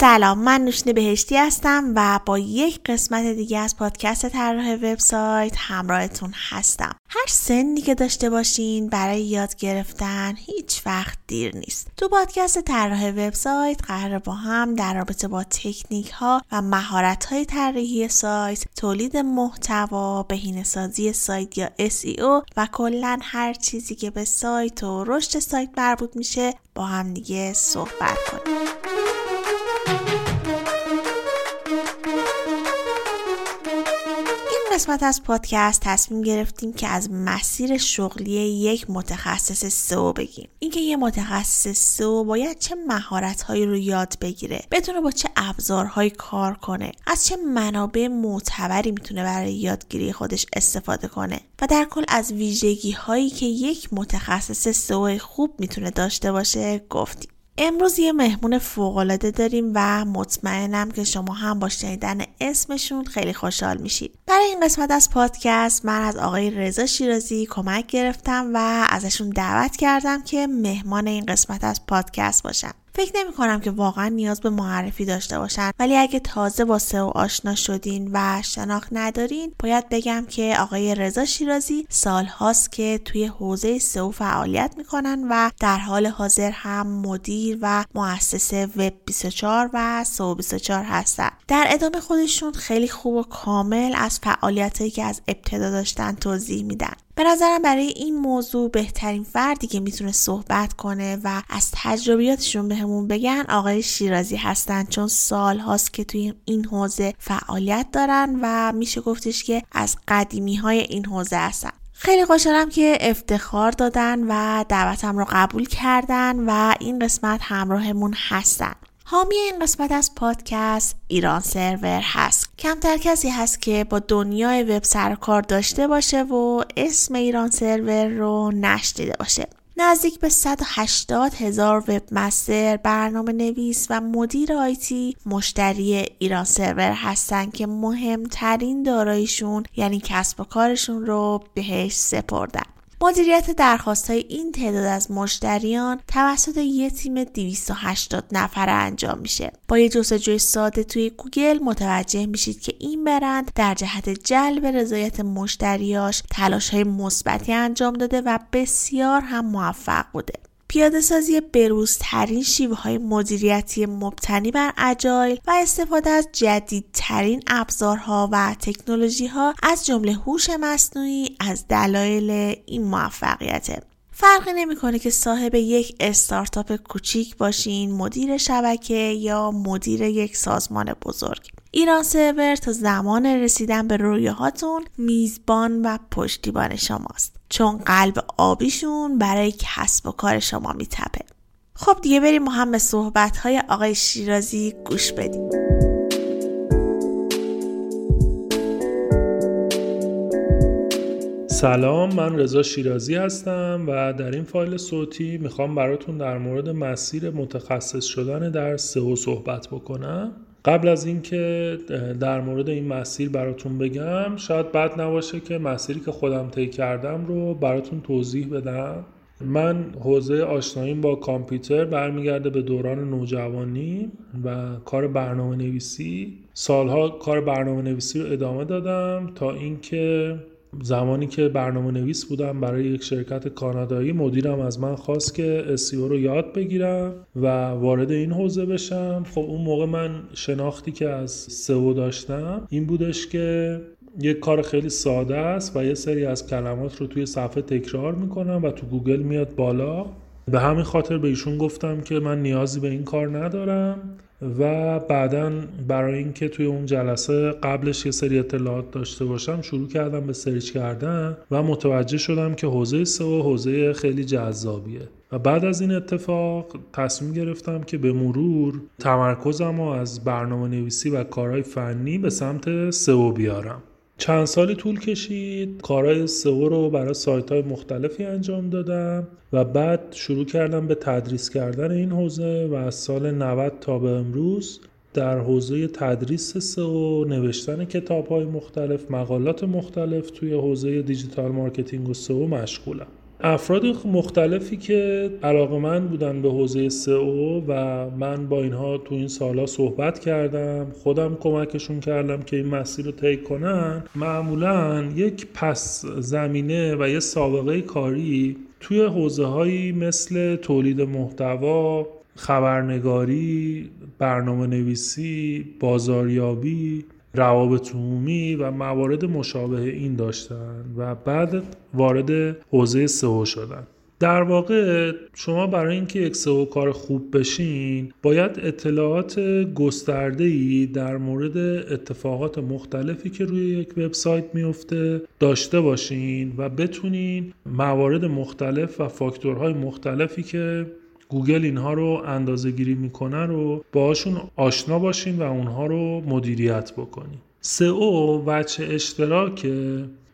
سلام من نوشین بهشتی هستم و با یک قسمت دیگه از پادکست طراح وبسایت همراهتون هستم. هر سنی که داشته باشین برای یاد گرفتن هیچ وقت دیر نیست. تو پادکست طراح وبسایت قرار با هم در رابطه با تکنیک ها و مهارت های طراحی سایت تولید محتوا بهینه سازی سایت یا SEO و کلا هر چیزی که به سایت و رشد سایت مربوط میشه با هم دیگه صحبت کنیم. قسمت از پادکست تصمیم گرفتیم که از مسیر شغلی یک متخصص سئو بگیم اینکه یه متخصص سئو باید چه مهارت‌هایی رو یاد بگیره بتونه با چه ابزارهایی کار کنه از چه منابع معتبری می‌تونه برای یادگیری خودش استفاده کنه و در کل از ویژگی هایی که یک متخصص سئو خوب می‌تونه داشته باشه گفتیم. امروز یه مهمون فوقالعاده داریم و مطمئنم که شما هم با شنیدن اسمشون خیلی خوشحال میشید. برای این قسمت از پادکست من از آقای رضا شیرازی کمک گرفتم و ازشون دعوت کردم که مهمان این قسمت از پادکست باشن. فکر نمی کنم که واقعا نیاز به معرفی داشته باشن ولی اگه تازه با سئو آشنا شدین و شناخت ندارین باید بگم که آقای رضا شیرازی سال هاست که توی حوزه سئو فعالیت می‌کنن و در حال حاضر هم مدیر و مؤسس وب 24 و سئو 24 هستن. در ادامه خودشون خیلی خوب و کامل از فعالیتایی که از ابتدا داشتن توضیح میدن. به نظرم برای این موضوع بهترین فردی که می‌تونه صحبت کنه و از تجربیاتشون بهمون بگن آقای شیرازی هستن چون سال هاست که توی این حوزه فعالیت دارن و میشه گفتش که از قدیمی های این حوزه هستن. خیلی خوشحالم که افتخار دادن و دعوتم رو قبول کردن و این قسمت همراهمون هستن. حامی این قسمت از پادکست ایران سرور هست. کمتر کسی هست که با دنیای وب سرکار داشته باشه و اسم ایران سرور رو نشنیده باشه. نزدیک به 180 هزار webmaster برنامه نویس و مدیر IT مشتری ایران سرور هستن که مهمترین داراییشون یعنی کسب و کارشون رو بهش سپردن. مدیریت درخواست های این تعداد از مشتریان توسط یک تیم 280 نفره انجام میشه. با یه جستجوی ساده توی گوگل متوجه میشید که این برند در جهت جلب رضایت مشتریاش تلاش های مثبتی انجام داده و بسیار هم موفق بوده. پیاده سازی بروزترین شیوه های مدیریتی مبتنی بر اجایل و استفاده از جدیدترین ابزارها و تکنولوژی ها از جمله هوش مصنوعی از دلایل این موفقیته. فرقی نمی‌کنه که صاحب یک استارتاپ کوچیک باشین، مدیر شبکه یا مدیر یک سازمان بزرگ. ایران سرور تا زمان رسیدن به رویاهاتون میزبان و پشتیبان شماست. چون قلب آبیشون برای کسب و کار شما میتپه. خب دیگه بریم ما هم به صحبت های آقای شیرازی گوش بدیم. سلام من رضا شیرازی هستم و در این فایل صوتی می‌خوام براتون در مورد مسیر متخصص شدن در سئو صحبت بکنم. قبل از اینکه در مورد این مسیر براتون بگم شاید بد نباشه که مسیری که خودم طی کردم رو براتون توضیح بدم. من حوزه آشناییم با کامپیوتر برمیگرده به دوران نوجوانی و کار برنامه نویسی سالها کار برنامه نویسی رو ادامه دادم تا اینکه زمانی که برنامه نویس بودم برای یک شرکت کانادایی مدیرم از من خواست که SEO رو یاد بگیرم و وارد این حوزه بشم. خب اون موقع من شناختی که از SEO داشتم این بودش که یک کار خیلی ساده است و یه سری از کلمات رو توی صفحه تکرار می‌کنم و تو گوگل میاد بالا. به همین خاطر به ایشون گفتم که من نیازی به این کار ندارم و بعدا برای اینکه توی اون جلسه قبلش یه سری اطلاعات داشته باشم شروع کردم به سرچ کردن و متوجه شدم که حوزه سئو حوزه خیلی جذابیه. و بعد از این اتفاق تصمیم گرفتم که به مرور تمرکزم رو از برنامه نویسی و کارهای فنی به سمت سئو بیارم. چند سالی طول کشید کارهای سئو رو برای سایت های مختلفی انجام دادم و بعد شروع کردم به تدریس کردن این حوزه و از سال 90 تا به امروز در حوزه تدریس SEO نوشتن کتاب های مختلف مقالات مختلف توی حوزه digital marketing و SEO مشغولم. افراد مختلفی که علاقه‌مند بودن به حوزه SEO و من با اینها تو این سالها صحبت کردم خودم کمکشون کردم که این مسیر رو طی کنن معمولا یک پس زمینه و یه سابقه کاری توی حوزه هایی مثل تولید محتوا خبرنگاری برنامه نویسی بازاریابی روابط عمومی و موارد مشابه این داشتن و بعد وارد حوزه سئو شدن. در واقع شما برای اینکه یک سئو کار خوب بشین باید اطلاعات گسترده ای در مورد اتفاقات مختلفی که روی یک وبسایت میفته داشته باشین و بتونین موارد مختلف و فاکتورهای مختلفی که گوگل اینها رو اندازه گیری می‌کنه رو باهاشون آشنا باشین و اونها رو مدیریت بکنین. سئو وچه اشتراک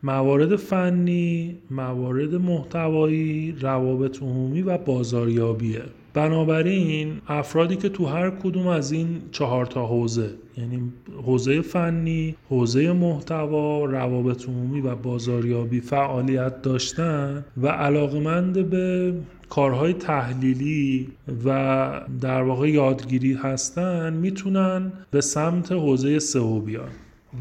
موارد فنی، موارد محتوایی، روابط عمومی و بازاریابیه. بنابراین افرادی که تو هر کدوم از این چهار تا حوزه یعنی حوزه فنی، حوزه محتوا، روابط عمومی و بازاریابی فعالیت داشتن و علاقمند به کارهای تحلیلی و در واقع یادگیری هستن می‌تونن به سمت حوزه سئو بیان.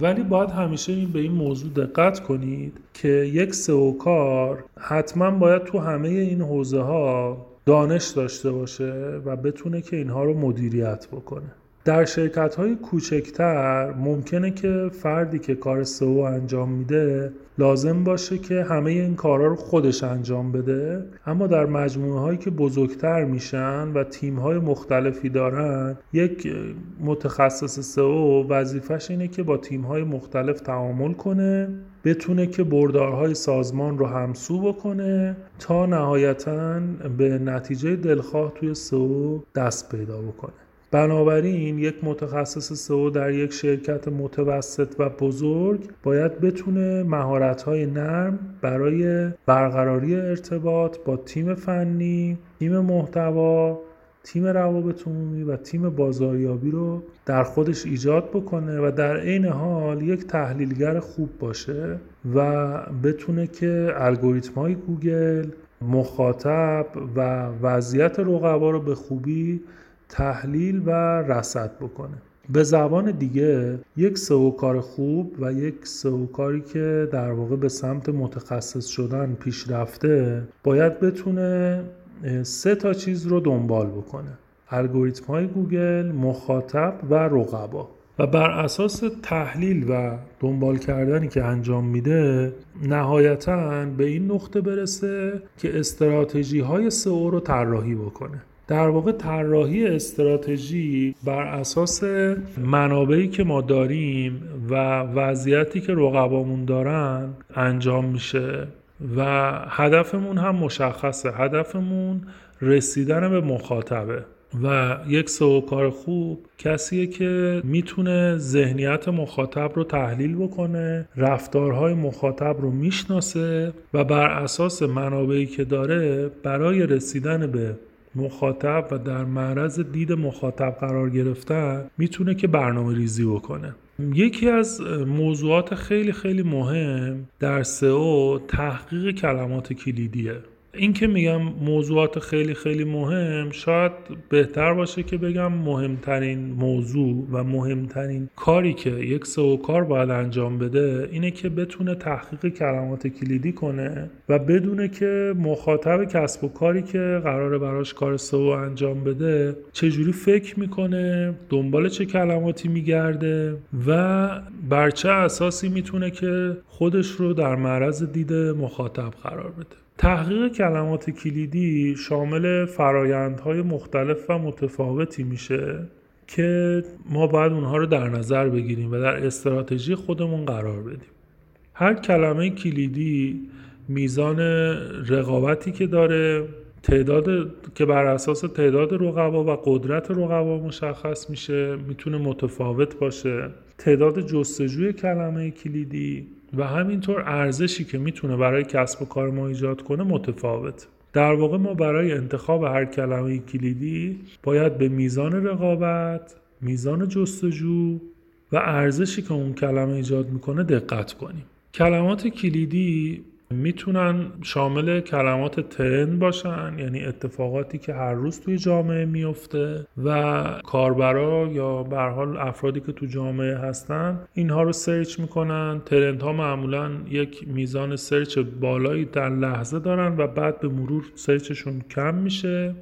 ولی باید همیشه این به این موضوع دقت کنید که یک سئو کار حتما باید تو همه این حوزه ها دانش داشته باشه و بتونه که اینها رو مدیریت بکنه. در شرکت های کوچکتر ممکنه که فردی که کار سئو انجام میده لازم باشه که همه این کارها رو خودش انجام بده اما در مجموعه هایی که بزرگتر میشن و تیم های مختلفی دارن یک متخصص سئو وظیفش اینه که با تیم های مختلف تعامل کنه بتونه که بردارهای سازمان رو همسو بکنه تا نهایتا به نتیجه دلخواه توی سئو دست پیدا بکنه. بنابراین یک متخصص سئو در یک شرکت متوسط و بزرگ باید بتونه مهارت‌های نرم برای برقراری ارتباط با تیم فنی، تیم محتوا، تیم روابط عمومی و تیم بازاریابی رو در خودش ایجاد بکنه و در عین حال یک تحلیلگر خوب باشه و بتونه که الگوریتم های گوگل مخاطب و وضعیت رقبا رو به خوبی تحلیل و رصد بکنه. به زبان دیگه یک سئو کار خوب و یک سئو کاری که در واقع به سمت متخصص شدن پیش رفته باید بتونه سه تا چیز رو دنبال بکنه. الگوریتم های گوگل مخاطب و رقبا. و بر اساس تحلیل و دنبال کردنی که انجام میده نهایتا به این نقطه برسه که استراتژی های سئو رو طراحی بکنه. در واقع طراحی استراتژی بر اساس منابعی که ما داریم و وضعیتی که رقبامون دارن انجام میشه. و هدفمون هم مشخصه. هدفمون رسیدن به مخاطبه. و یک کار خوب کسیه که می‌تونه ذهنیت مخاطب رو تحلیل بکنه رفتارهای مخاطب رو می‌شناسه و بر اساس منابعی که داره برای رسیدن به مخاطب و در معرض دید مخاطب قرار گرفتن می‌تونه که برنامه ریزی بکنه. یکی از موضوعات خیلی خیلی مهم در سئو تحقیق کلمات کلیدیه. این که میگم موضوعات خیلی خیلی مهم شاید بهتر باشه که بگم مهمترین موضوع و مهمترین کاری که یک سئو کار باید انجام بده اینه که بتونه تحقیق کلمات کلیدی کنه و بدونه که مخاطب کسب و کاری که قراره براش کار سئو انجام بده چجوری فکر می‌کنه دنبال چه کلماتی میگرده و بر چه اساسی می‌تونه که خودش رو در معرض دید مخاطب قرار بده. تحقیق کلمات کلیدی شامل فرایندهای مختلف و متفاوتی میشه که ما باید اونها رو در نظر بگیریم و در استراتژی خودمون قرار بدیم. هر کلمه کلیدی میزان رقابتی که داره تعداد که بر اساس تعداد رقبا و قدرت رقبا مشخص میشه می‌تونه متفاوت باشه. تعداد جستجوی کلمه کلیدی و همینطور ارزشی که می‌تونه برای کسب و کار ما ایجاد کنه متفاوته. در واقع ما برای انتخاب هر کلمه کلیدی باید به میزان رقابت میزان جستجو و ارزشی که اون کلمه ایجاد می‌کنه دقت کنیم. کلمات کلیدی می‌تونن شامل کلمات trend باشن یعنی اتفاقاتی که هر روز توی جامعه میفته و کاربرا یا به هر حال افرادی که تو جامعه هستن اینها رو search می‌کنن. trend ها معمولا یک میزان search بالایی در لحظه دارن و بعد به مرور search شون کم میشه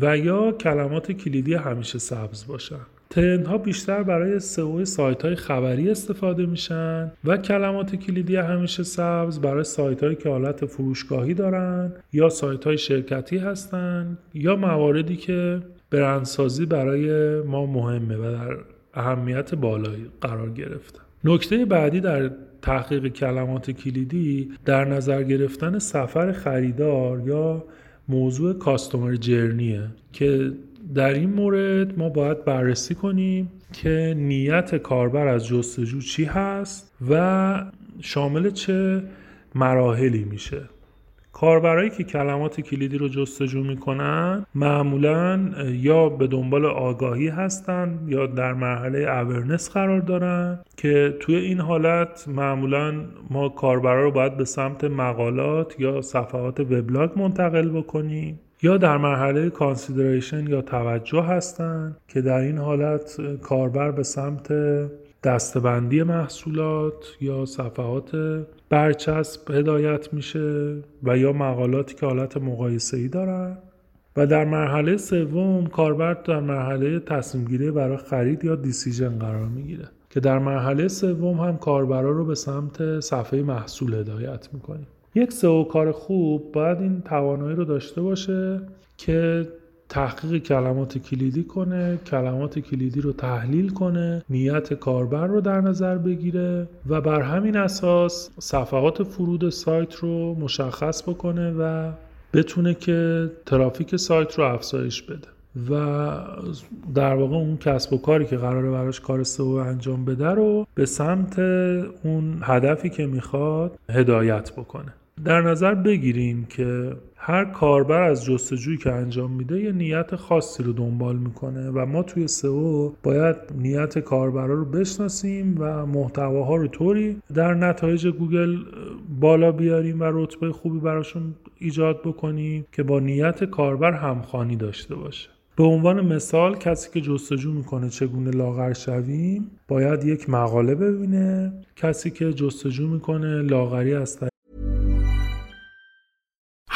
و یا کلمات کلیدی همیشه سبز باشن. ترند ها بیشتر برای سئو سایت های خبری استفاده میشن و کلمات کلیدی همیشه سبز برای سایت هایی که حالت فروشگاهی دارن یا سایت های شرکتی هستن یا مواردی که برندسازی برای ما مهمه و در اهمیت بالایی قرار گرفتن نکته بعدی در تحقیق کلمات کلیدی در نظر گرفتن سفر خریدار یا موضوع کاستومر جرنیه که در این مورد ما باید بررسی کنیم که نیت کاربر از جستجو چی هست و شامل چه مراحلی میشه. کاربرایی که کلمات کلیدی رو جستجو می‌کنن معمولا یا به دنبال آگاهی هستن یا در مرحله اورنس قرار دارن که توی این حالت معمولا ما کاربرا رو باید به سمت مقالات یا صفحات وبلاگ منتقل بکنیم. یا در مرحله کانسیدریشن یا توجه هستند که در این حالت کاربر به سمت دستبندی محصولات یا صفحات برچسب هدایت میشه و یا مقالاتی که حالت مقایسه ای دارن. و در مرحله سوم کاربر در مرحله تصمیم گیری برای خرید یا دیسیژن قرار می‌گیره که در مرحله سوم هم کاربرا رو به سمت صفحه محصول هدایت می‌کنیم. یک سئو کار خوب باید این توانایی رو داشته باشه که تحقیق کلمات کلیدی کنه کلمات کلیدی رو تحلیل کنه نیت کاربر رو در نظر بگیره و بر همین اساس صفحات فرود سایت رو مشخص بکنه و بتونه که ترافیک سایت رو افزایش بده و در واقع اون کسب و کاری که قراره براش کار سئو انجام بده رو به سمت اون هدفی که می‌خواد هدایت بکنه. در نظر بگیریم که هر کاربر از جستجویی که انجام میده یه نیت خاصی رو دنبال می‌کنه و ما توی سئو باید نیت کاربرا رو بشناسیم و محتواها رو طوری در نتایج گوگل بالا بیاریم و رتبه خوبی براشون ایجاد بکنیم که با نیت کاربر همخوانی داشته باشه. به عنوان مثال کسی که جستجو می‌کنه چگونه لاغر شویم باید یک مقاله ببینه. کسی که جستجو می‌کنه لاغری از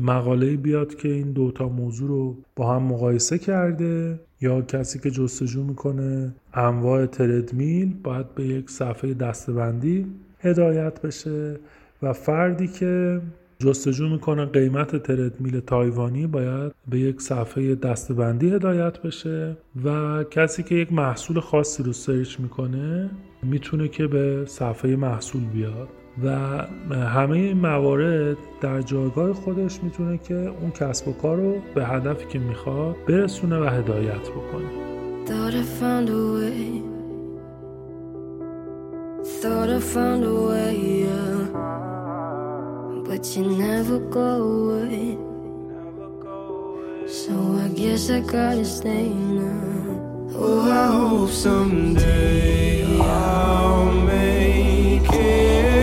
مقاله بیاد که این دوتا موضوع رو با هم مقایسه کرده یا کسی که جستجو می‌کنه انواع تردمیل باید به یک صفحه دستبندی هدایت بشه و فردی که جستجو می‌کنه قیمت تردمیل تایوانی باید به یک صفحه دستبندی هدایت بشه و کسی که یک محصول خاصی رو سرچ می‌کنه می‌تونه که به صفحه محصول بیاد. و همه این موارد در جایگاه خودش می‌تونه که اون کسب و کار رو به هدفی که می‌خواد برسونه و هدایت بکنه. But you never go away. So I guess I gotta stay now. Oh, I hope someday I'll make it.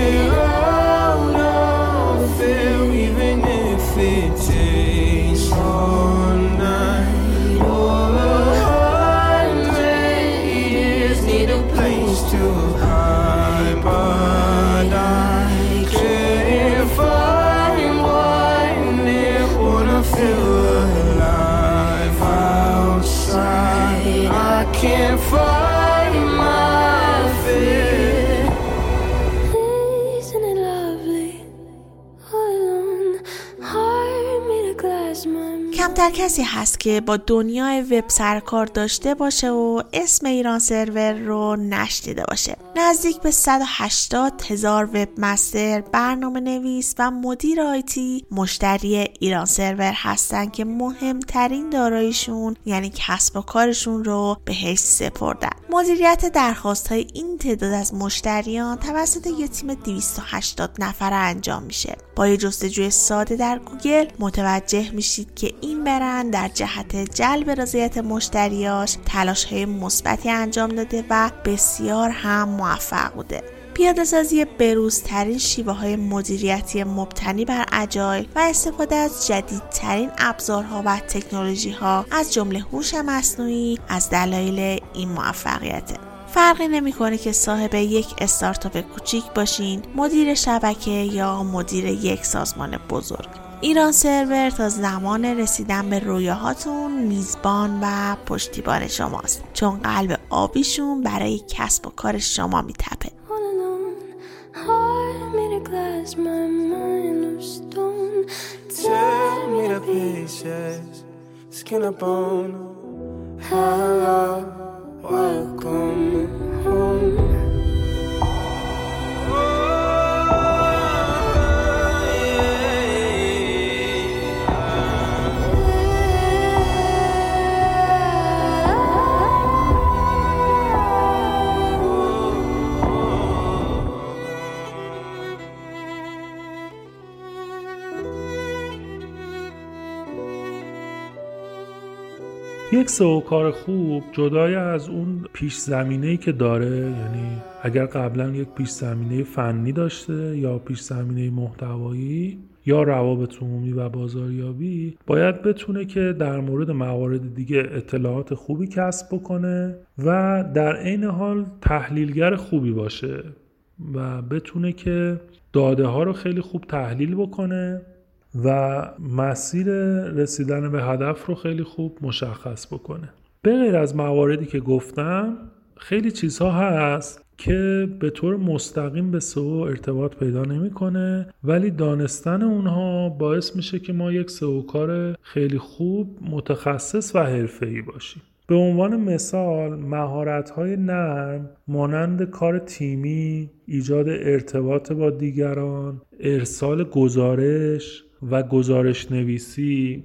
کمتر کسی هست که با دنیای وب سرکار داشته باشه و اسم ایران سرور رو نشنیده باشه. نزدیک به 180 هزار webmaster برنامه نویس و مدیر IT مشتری ایران سرور هستن که مهمترین داراییشون یعنی کسب و کارشون رو بهش سپردن. مدیریت درخواست های این تعداد از مشتریان توسط یه تیم 280 نفره انجام میشه. با یه جستجوی ساده در گوگل متوجه میشید که این برند در جهت جلب رضایت مشتریاش تلاش های مثبتی انجام داده و بسیار هم موفق بوده. پیاده سازی بروزترین شیوه های مدیریتی مبتنی بر اجایل و استفاده از جدیدترین ابزارها و تکنولوژی ها از جمله هوش مصنوعی از دلایل این موفقیته فرقی نمی‌کنه که صاحب یک استارتاپ کوچیک باشین مدیر شبکه یا مدیر یک سازمان بزرگ. ایران سرور تا زمان رسیدن به رویاهاتون میزبان و پشتیبان شماست. چون قلب آبیشون برای کسب و کار شما میتپه. Welcome home. یک سئو کار خوب جدای از اون پیش زمینه که داره یعنی اگر قبلا یک پیش زمینه فنی داشته یا پیش زمینه محتوایی یا روابط عمومی و بازاریابی باید بتونه که در مورد موارد دیگه اطلاعات خوبی کسب بکنه و در عین حال تحلیلگر خوبی باشه و بتونه که داده ها رو خیلی خوب تحلیل بکنه. و مسیر رسیدن به هدف رو خیلی خوب مشخص بکنه. به غیر از مواردی که گفتم خیلی چیزها هست که به طور مستقیم به سئو ارتباط پیدا نمی‌کنه ولی دانستن اونها باعث میشه که ما یک سئو کار خیلی خوب متخصص و حرفه‌ای باشیم. به عنوان مثال مهارت های نرم مانند کار تیمی، ایجاد ارتباط با دیگران، ارسال گزارش و گزارش نویسی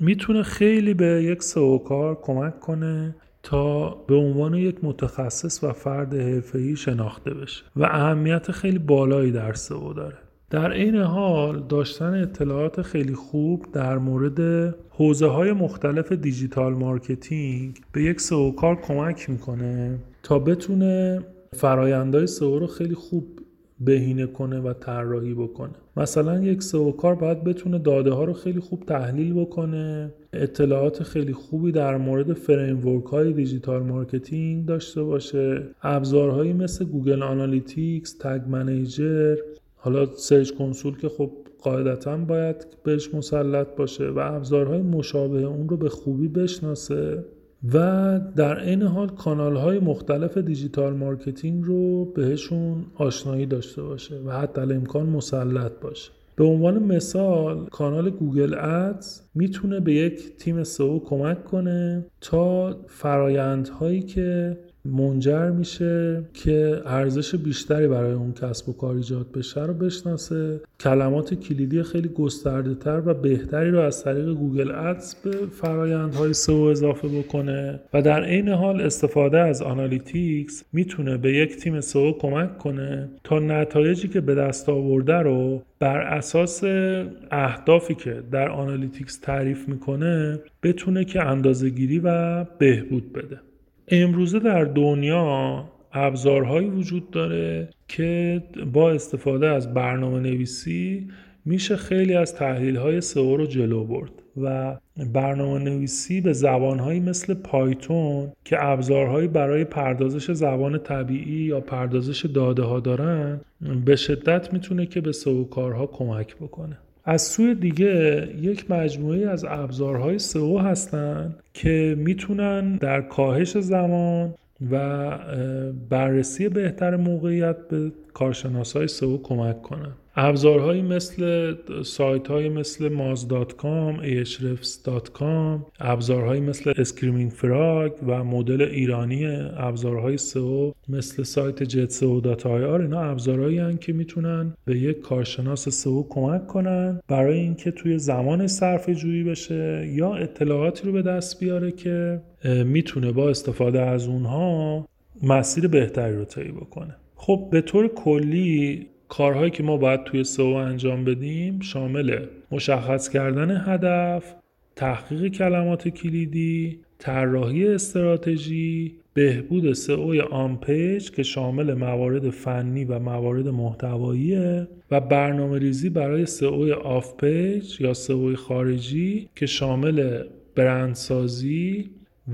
می‌تونه خیلی به یک سئو کار کمک کنه تا به عنوان یک متخصص و فرد حرفه‌ای شناخته بشه و اهمیت خیلی بالایی در سئو داره. در این حال داشتن اطلاعات خیلی خوب در مورد حوزه های مختلف digital marketing به یک سئو کار کمک می‌کنه تا بتونه فرایندهای سئو رو خیلی خوب بهینه کنه و طراحی بکنه. مثلا یک سئو کار باید بتونه داده ها رو خیلی خوب تحلیل بکنه. اطلاعات خیلی خوبی در مورد framework های digital marketing داشته باشه. ابزارهایی مثل Google Analytics Tag Manager حالا Search Console که خب قاعدتا باید بهش مسلط باشه و ابزارهای مشابه اون رو به خوبی بشناسه. و در این حال کانال های مختلف digital marketing رو بهشون آشنایی داشته باشه و حتی امکان مسلط باشه. به عنوان مثال کانال Google Ads می‌تونه به یک تیم سئو کمک کنه تا فرایندهایی که منجر میشه که ارزش بیشتری برای اون کسب و کار ایجاد بشه رو بشناسه. کلمات کلیدی خیلی گسترده تر و بهتری رو از طریق Google Ads به فرایندهای سئو اضافه بکنه و در عین حال استفاده از Analytics می‌تونه به یک تیم سئو کمک کنه تا نتایجی که به دست آورده رو بر اساس اهدافی که در Analytics تعریف می‌کنه بتونه که اندازه‌گیری و بهبود بده. امروزه در دنیا ابزارهایی وجود داره که با استفاده از برنامه نویسی میشه خیلی از تحلیل های سئو رو جلو برد و برنامه نویسی به زبانهایی مثل Python که ابزارهایی برای پردازش زبان طبیعی یا پردازش داده ها دارن به شدت می‌تونه که به سئو کارها کمک بکنه. از سوی دیگه یک مجموعه از ابزارهای سئو هستند که می‌تونن در کاهش زمان و بررسی بهتر موقعیت به کارشناسای سئو کمک کنن. ابزارهایی مثل سایت های مثل moz.com، ahrefs.com ابزارهایی مثل Screaming Frog و مدل ایرانی ابزارهای سئو مثل سایت jetseo.ir اینا ابزارهایی هستند که می‌تونن به یک کارشناس سئو کمک کنن برای اینکه توی زمان صرف جویی بشه یا اطلاعاتی رو به دست بیاره که می‌تونه با استفاده از اونها مسیر بهتری رو طی بکنه. خب به طور کلی کارهایی که ما باید توی سئو انجام بدیم شامل مشخص کردن هدف تحقیق کلمات کلیدی طراحی استراتژی بهبود سئو on-page که شامل موارد فنی و موارد محتواییه و برنامه ریزی برای سئو off-page یا سئو خارجی که شامل برندسازی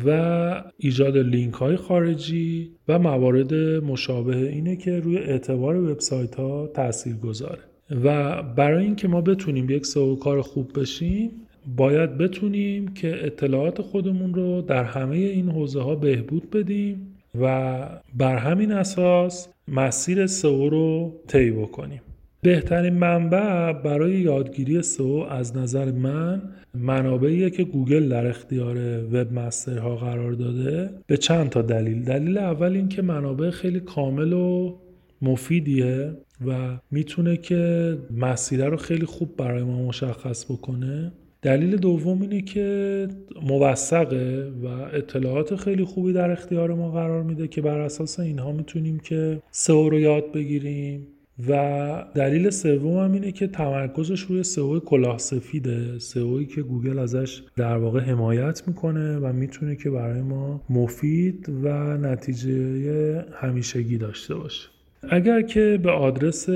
و ایجاد لینک های خارجی و موارد مشابه اینه که روی اعتبار وبسایت ها تاثیر گذاره و برای اینکه ما بتونیم یک سئو کار خوب بشیم باید بتونیم که اطلاعات خودمون رو در همه این حوزه ها بهبود بدیم و بر همین اساس مسیر سئو رو طی بکنیم. بهترین منبع برای یادگیری سو از نظر من منابعیه که گوگل در اختیار وب مسترها قرار داده به چند تا دلیل. دلیل اول این که منابع خیلی کامل و مفیدیه و می‌تونه که مسیره رو خیلی خوب برای ما مشخص بکنه. دلیل دوم اینه که موثقه و اطلاعات خیلی خوبی در اختیار ما قرار میده که بر اساس اینها می‌تونیم که سئو رو یاد بگیریم. و دلیل سوم هم اینه که تمرکزش روی سئو کلاه سفیده. سئویی که گوگل ازش در واقع حمایت می‌کنه و می‌تونه که برای ما مفید و نتیجه همیشگی داشته باشه. اگر که به آدرس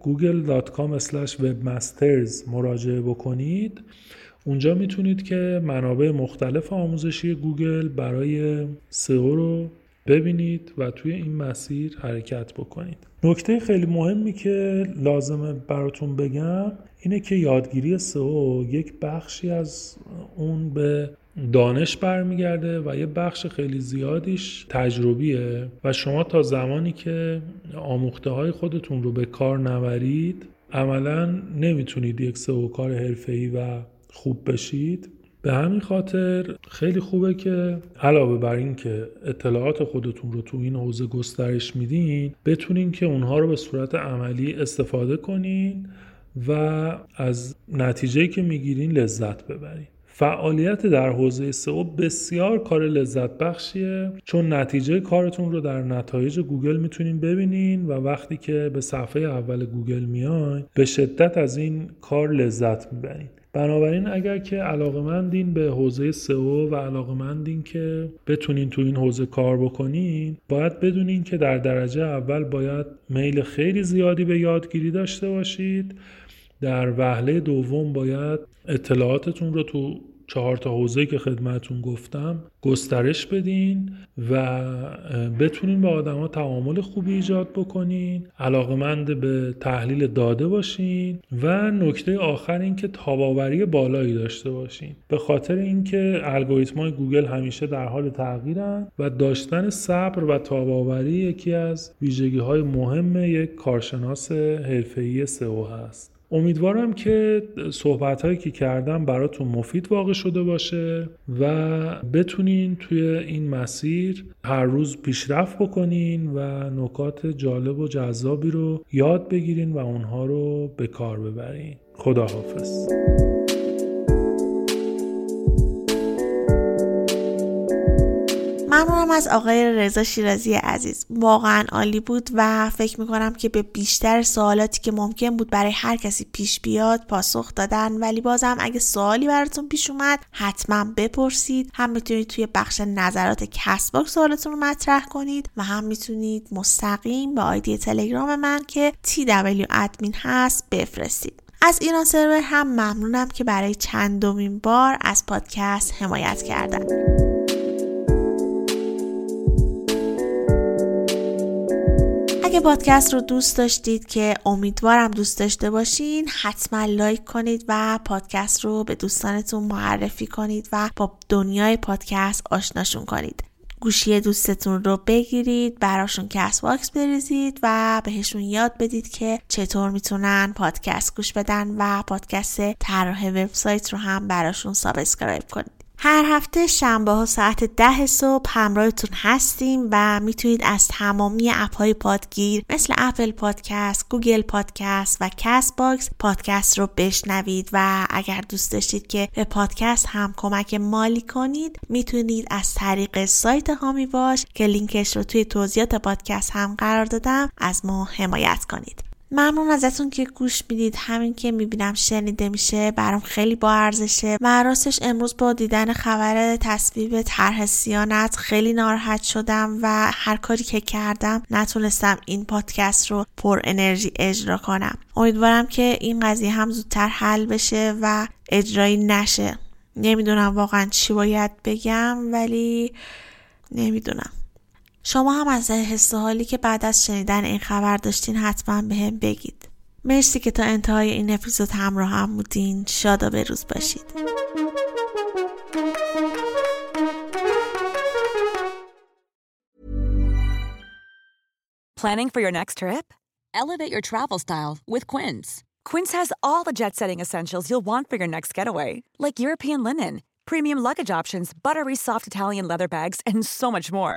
google.com webmasters مراجعه بکنید اونجا می‌تونید که منابع مختلف آموزشی گوگل برای سئو رو ببینید و توی این مسیر حرکت بکنید. نکته خیلی مهمی که لازمه براتون بگم اینه که یادگیری سئو یک بخشی از اون به دانش برمیگرده و یه بخش خیلی زیادیش تجربیه و شما تا زمانی که آموخته های خودتون رو به کار نبرید عملا نمی‌تونید یک سئو کار حرفه‌ای و خوب بشید. به همین خاطر خیلی خوبه که علاوه بر این که اطلاعات خودتون رو تو این حوزه گسترش میدین بتونین که اونها رو به صورت عملی استفاده کنین و از نتیجه که می‌گیرین لذت ببرین. فعالیت در حوزه سئو بسیار کار لذت بخشیه چون نتیجه کارتون رو در نتایج گوگل می‌تونین ببینین و وقتی که به صفحه اول گوگل میاین به شدت از این کار لذت می‌برین. بنابراین اگر که علاقمندین به حوزه سئو و علاقمندین که بتونین تو این حوزه کار بکنین باید بدونین که در درجه اول باید میل خیلی زیادی به یادگیری داشته باشید. در وهله دوم باید اطلاعاتتون رو تو چهار تا حوزه که خدمتون گفتم گسترش بدین و بتونین با آدما تعامل خوبی ایجاد بکنین علاقمند به تحلیل داده باشین و نکته آخر این که تاباوری بالایی داشته باشین. به خاطر اینکه الگوریتم گوگل همیشه در حال تغییرن و داشتن صبر و تاباوری یکی از ویژگی های مهم یک کارشناس حرفه‌ای سئو هست. امیدوارم که صحبت هایی که کردم براتون مفید واقع شده باشه و بتونین توی این مسیر هر روز پیشرفت بکنین و نکات جالب و جذابی رو یاد بگیرین و اونها رو به کار ببرین. خداحافظ. ممنونم از آقای رضا شیرازی عزیز. واقعا عالی بود و فکر می‌کنم که به بیشتر سوالاتی که ممکن بود برای هر کسی پیش بیاد پاسخ دادن. ولی بازم اگه سوالی براتون پیش اومد حتما بپرسید. هم می‌تونید توی بخش نظرات Castbox سوالتون رو مطرح کنید و هم می‌تونید مستقیم به آیدی تلگرام من که TW ادمین هست بفرستید. از ایران سرور هم ممنونم که برای چندمین بار از پادکست حمایت کردن. اگه پادکست رو دوست داشتید که امیدوارم دوست داشته باشین حتما لایک کنید و پادکست رو به دوستانتون معرفی کنید و با دنیای پادکست آشناشون کنید. گوشی دوستتون رو بگیرید براشون Castbox بریزید و بهشون یاد بدید که چطور می‌تونن پادکست گوش بدن و پادکست طراح وبسایت رو هم براشون subscribe کنید. هر هفته شنبه ها ساعت ده صبح همراهتون هستیم و می‌تونید از تمامی اپ های پادگیر مثل Apple Podcast، Google Podcast و Castbox پادکست رو بشنوید و اگر دوست داشتید که به پادکست هم کمک مالی کنید می‌تونید از طریق سایت حامی باش که لینکش رو توی توضیحات پادکست هم قرار دادم از ما حمایت کنید. ممنون ازتون که گوش می‌دید. همین که می‌بینم شنیده میشه برام خیلی با ارزشه. و راستش امروز با دیدن خبر تصویب طرح سیانت خیلی ناراحت شدم و هر کاری که کردم نتونستم این پادکست رو پر انرژی اجرا کنم. امیدوارم که این قضیه هم زودتر حل بشه و اجرایی نشه. نمی‌دونم واقعا چی باید بگم ولی نمی‌دونم. شما هم از حس حالی که بعد از شنیدن این خبر داشتین حتما به هم بگید. مرسی که تا انتهای این اپیزود همراه هم بودین. شاد و روز باشید. Planning for your next trip? Elevate your travel style with Quince. Quince has all the jet setting essentials you'll want for your next getaway, like European linen, premium luggage options, buttery soft Italian leather bags, and so much more.